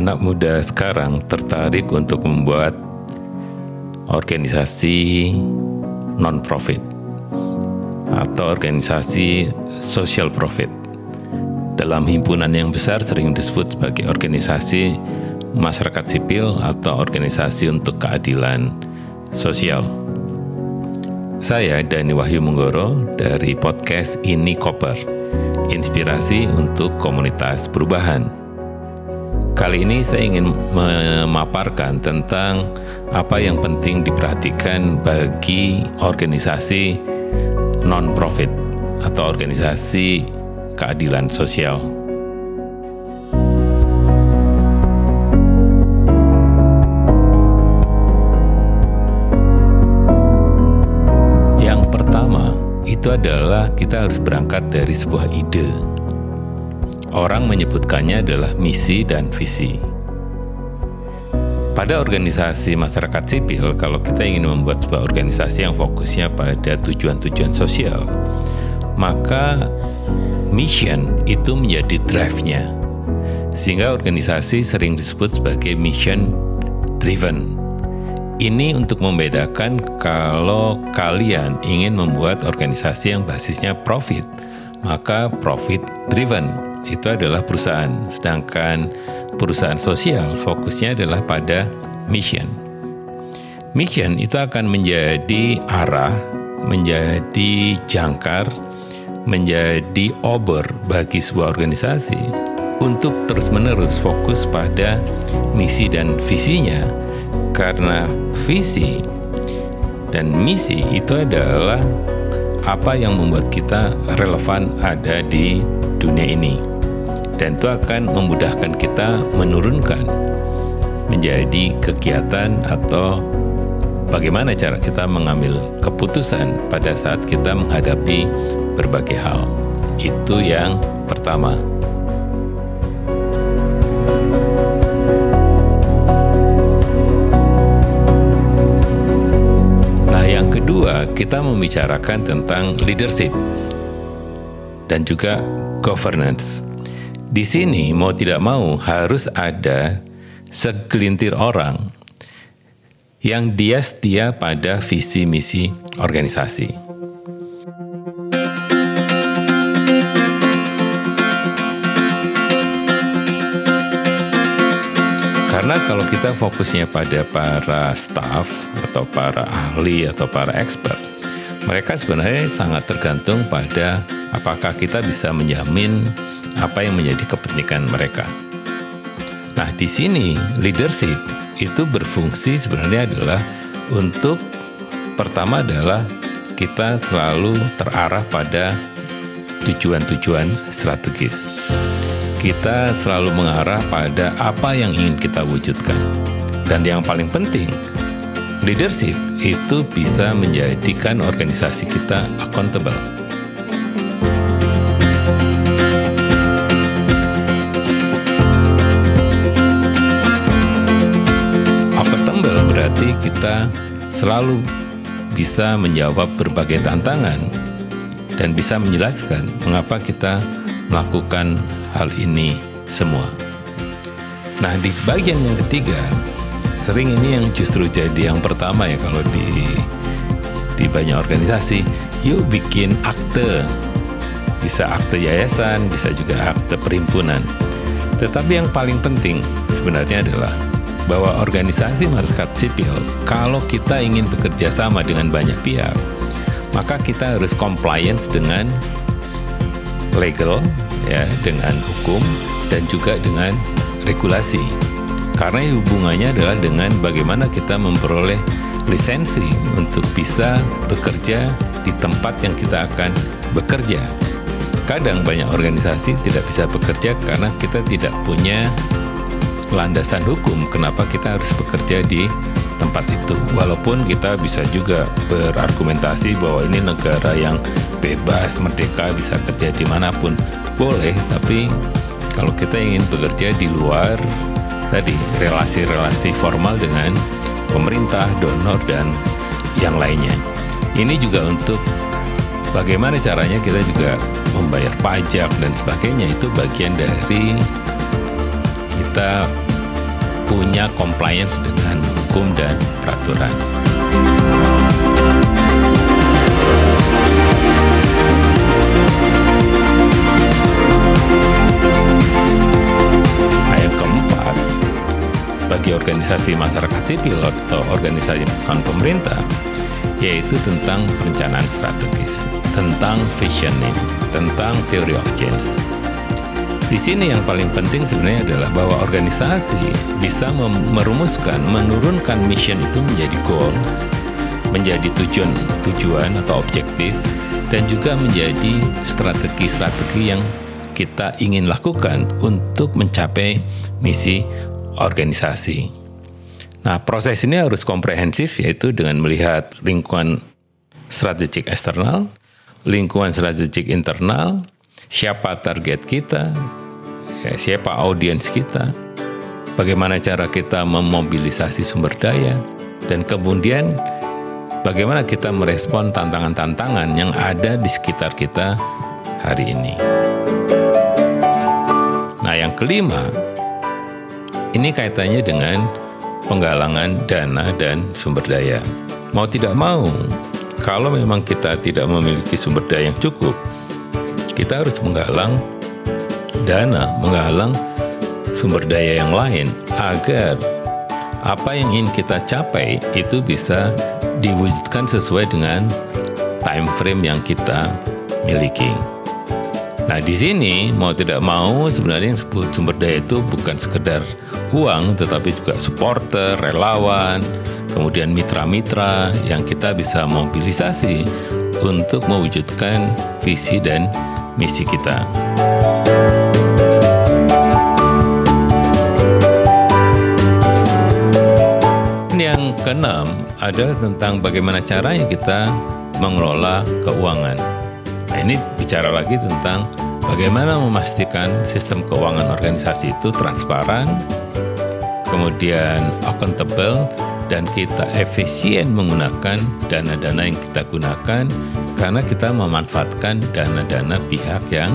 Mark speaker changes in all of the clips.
Speaker 1: anak muda sekarang tertarik untuk membuat organisasi non-profit atau organisasi social profit. Dalam himpunan yang besar sering disebut sebagai organisasi masyarakat sipil atau organisasi untuk keadilan sosial. Saya Dani Wahyu Menggoro dari podcast Ini Koper, inspirasi untuk komunitas perubahan. Kali ini saya ingin memaparkan tentang apa yang penting diperhatikan bagi organisasi non-profit atau organisasi keadilan sosial. Yang pertama itu adalah kita harus berangkat dari sebuah ide Orang menyebutkannya adalah misi dan visi. Pada organisasi masyarakat sipil, kalau kita ingin membuat sebuah organisasi yang fokusnya pada tujuan-tujuan sosial, maka mission itu menjadi drive-nya. Sehingga organisasi sering disebut sebagai mission driven. Ini untuk membedakan kalau kalian ingin membuat organisasi yang basisnya profit, maka profit driven itu adalah perusahaan, sedangkan perusahaan sosial fokusnya adalah pada mission. Mission itu akan menjadi arah, menjadi jangkar, menjadi obor bagi sebuah organisasi untuk terus-menerus fokus pada misi dan visinya, karena visi dan misi itu adalah apa yang membuat kita relevan ada di dunia ini dan itu akan memudahkan kita menurunkan menjadi kegiatan atau bagaimana cara kita mengambil keputusan pada saat kita menghadapi berbagai hal. Itu yang pertama. Nah, yang kedua, kita membicarakan tentang leadership dan juga governance. Di sini mau tidak mau harus ada segelintir orang yang dia setia pada visi misi organisasi. Karena kalau kita fokusnya pada para staff atau para ahli atau para expert, mereka sebenarnya sangat tergantung pada apakah kita bisa menjamin apa yang menjadi kepentingan mereka. Nah, di sini leadership itu berfungsi sebenarnya adalah untuk pertama adalah kita selalu terarah pada tujuan-tujuan strategis. Kita selalu mengarah pada apa yang ingin kita wujudkan. Dan yang paling penting, leadership itu bisa menjadikan organisasi kita accountable berarti kita selalu bisa menjawab berbagai tantangan dan bisa menjelaskan mengapa kita melakukan hal ini semua. Nah, di bagian yang ketiga, sering ini yang justru jadi yang pertama ya kalau di di banyak organisasi, yuk bikin akte. Bisa akte yayasan, bisa juga akte perhimpunan. Tetapi yang paling penting sebenarnya adalah bahwa organisasi masyarakat sipil, kalau kita ingin bekerja sama dengan banyak pihak, maka kita harus compliance dengan legal, ya, dengan hukum dan juga dengan regulasi. Karena hubungannya adalah dengan bagaimana kita memperoleh lisensi untuk bisa bekerja di tempat yang kita akan bekerja. Kadang banyak organisasi tidak bisa bekerja karena kita tidak punya landasan hukum kenapa kita harus bekerja di tempat itu. Walaupun kita bisa juga berargumentasi bahwa ini negara yang bebas, merdeka, bisa kerja di mana pun. Boleh, tapi kalau kita ingin bekerja di luar tadi relasi-relasi formal dengan pemerintah, donor, dan yang lainnya. Ini juga untuk bagaimana caranya kita juga membayar pajak dan sebagainya itu bagian dari kita punya compliance dengan hukum dan peraturan. Bagi organisasi masyarakat sipil atau organisasi non pemerintah, yaitu tentang perencanaan strategis, tentang visioning, tentang theory of change. Di sini yang paling penting sebenarnya adalah bahwa organisasi bisa merumuskan, menurunkan mission itu menjadi goals, menjadi tujuan tujuan atau objektif, dan juga menjadi strategi-strategi yang kita ingin lakukan untuk mencapai misi organisasi. Nah, proses ini harus komprehensif yaitu dengan melihat lingkungan strategik eksternal, lingkungan strategik internal, siapa target kita, ya, siapa audiens kita, bagaimana cara kita memobilisasi sumber daya, dan kemudian bagaimana kita merespon tantangan-tantangan yang ada di sekitar kita hari ini. Nah, yang kelima, ini kaitannya dengan penggalangan dana dan sumber daya. Mau tidak mau, kalau memang kita tidak memiliki sumber daya yang cukup, kita harus menggalang dana, menggalang sumber daya yang lain agar apa yang ingin kita capai itu bisa diwujudkan sesuai dengan time frame yang kita miliki. Nah, di sini mau tidak mau sebenarnya yang sebut sumber daya itu bukan sekedar uang tetapi juga supporter, relawan, kemudian mitra-mitra yang kita bisa mobilisasi untuk mewujudkan visi dan misi kita. Yang keenam adalah tentang bagaimana caranya kita mengelola keuangan. Nah, ini bicara lagi tentang bagaimana memastikan sistem keuangan organisasi itu transparan, kemudian accountable, dan kita efisien menggunakan dana-dana yang kita gunakan karena kita memanfaatkan dana-dana pihak yang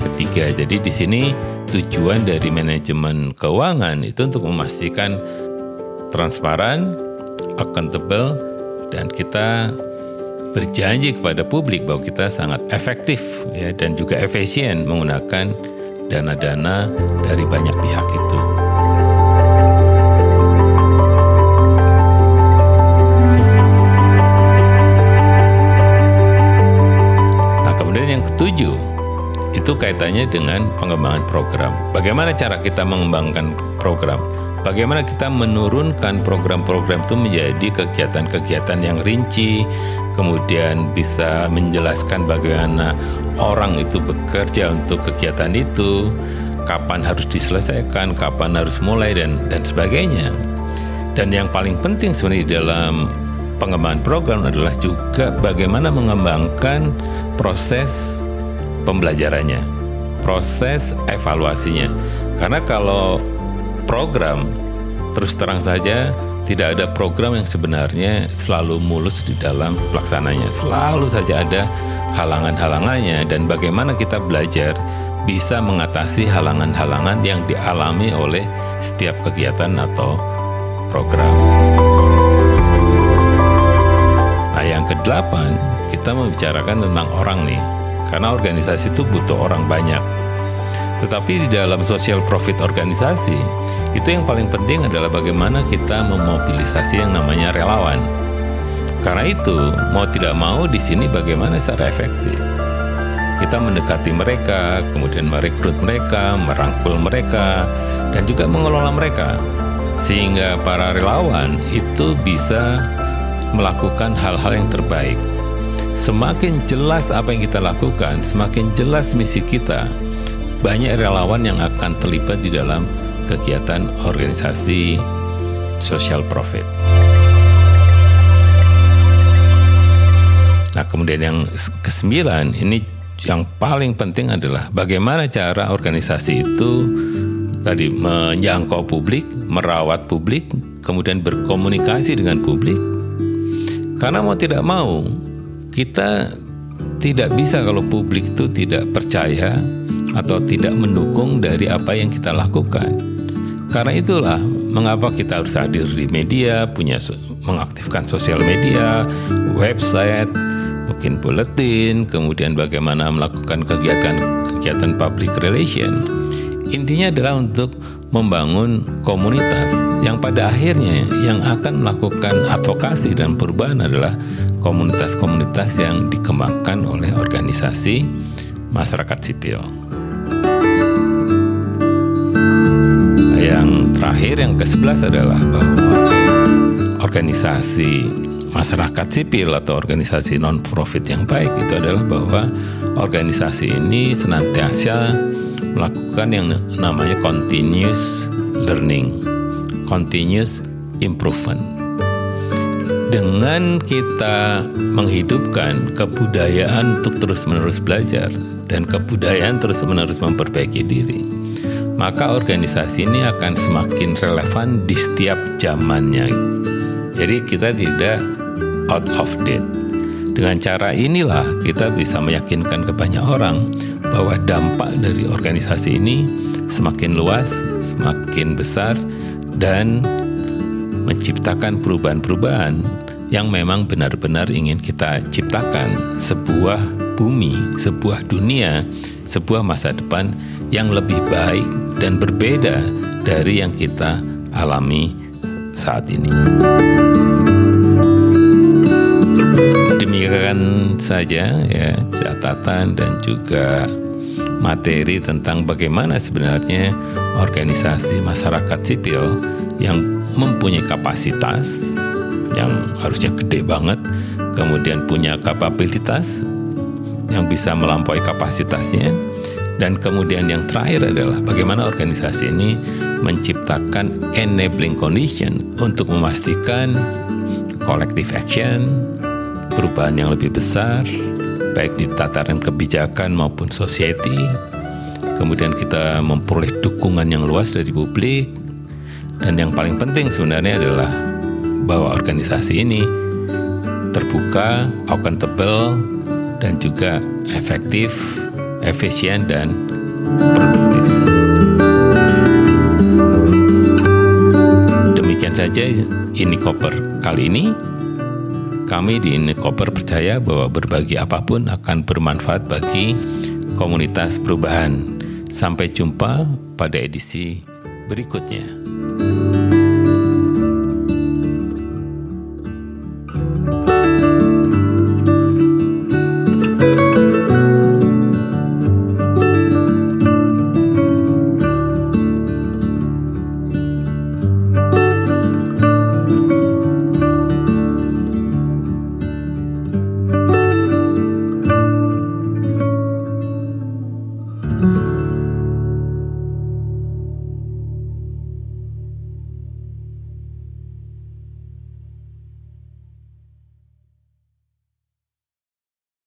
Speaker 1: ketiga. Jadi di sini tujuan dari manajemen keuangan itu untuk memastikan transparan, accountable, dan kita berjanji kepada publik bahwa kita sangat efektif ya dan juga efisien menggunakan dana-dana dari banyak pihak itu. Itu kaitannya dengan pengembangan program. Bagaimana cara kita mengembangkan program? Bagaimana kita menurunkan program-program itu menjadi kegiatan-kegiatan yang rinci, kemudian bisa menjelaskan bagaimana orang itu bekerja untuk kegiatan itu, kapan harus diselesaikan, kapan harus mulai dan dan sebagainya. Dan yang paling penting sebenarnya dalam pengembangan program adalah juga bagaimana mengembangkan proses pembelajarannya, proses evaluasinya. Karena kalau program, terus terang saja tidak ada program yang sebenarnya selalu mulus di dalam pelaksananya. Selalu saja ada halangan-halangannya dan bagaimana kita belajar bisa mengatasi halangan-halangan yang dialami oleh setiap kegiatan atau program. Nah, yang kedelapan, kita membicarakan tentang orang nih. Karena organisasi itu butuh orang banyak tetapi di dalam social profit organisasi, itu yang paling penting adalah bagaimana kita memobilisasi yang namanya relawan. Karena itu, mau tidak mau di sini bagaimana secara efektif. Kita mendekati mereka, kemudian merekrut mereka, merangkul mereka, dan juga mengelola mereka. Sehingga para relawan itu bisa melakukan hal-hal yang terbaik. Semakin jelas apa yang kita lakukan, semakin jelas misi kita, banyak relawan yang akan terlibat di dalam kegiatan organisasi social profit. Nah, kemudian yang kesembilan ini yang paling penting adalah bagaimana cara organisasi itu tadi menjangkau publik, merawat publik, kemudian berkomunikasi dengan publik. Karena mau tidak mau, kita tidak bisa kalau publik itu tidak percaya atau tidak mendukung dari apa yang kita lakukan. Karena itulah mengapa kita harus hadir di media, punya mengaktifkan sosial media, website, mungkin bulletin, kemudian bagaimana melakukan kegiatan-kegiatan public relation. Intinya adalah untuk membangun komunitas yang pada akhirnya yang akan melakukan advokasi dan perubahan adalah komunitas-komunitas yang dikembangkan oleh organisasi masyarakat sipil. Yang terakhir yang ke-11 adalah bahwa organisasi masyarakat sipil atau organisasi non-profit yang baik itu adalah bahwa organisasi ini senantiasa melakukan yang namanya continuous learning, continuous improvement. Dengan kita menghidupkan kebudayaan untuk terus-menerus belajar dan kebudayaan terus-menerus memperbaiki diri, maka organisasi ini akan semakin relevan di setiap zamannya. Jadi kita tidak out of date. Dengan cara inilah kita bisa meyakinkan ke banyak orang bahwa dampak dari organisasi ini semakin luas, semakin besar, dan menciptakan perubahan-perubahan yang memang benar-benar ingin kita ciptakan sebuah bumi, sebuah dunia, sebuah masa depan yang lebih baik dan berbeda dari yang kita alami saat ini. Demikian saja ya catatan dan juga materi tentang bagaimana sebenarnya organisasi masyarakat sipil yang mempunyai kapasitas yang harusnya gede banget, kemudian punya kapabilitas yang bisa melampaui kapasitasnya, dan kemudian yang terakhir adalah bagaimana organisasi ini menciptakan enabling condition untuk memastikan collective action, perubahan yang lebih besar, baik di tataran kebijakan maupun society. Kemudian kita memperoleh dukungan yang luas dari publik. Dan yang paling penting sebenarnya adalah bahwa organisasi ini terbuka, accountable, dan juga efektif, efisien, dan produktif. Demikian saja ini koper kali ini. Kami di Koper percaya bahwa berbagi apa pun akan bermanfaat bagi komunitas perubahan. Sampai jumpa pada edisi berikutnya.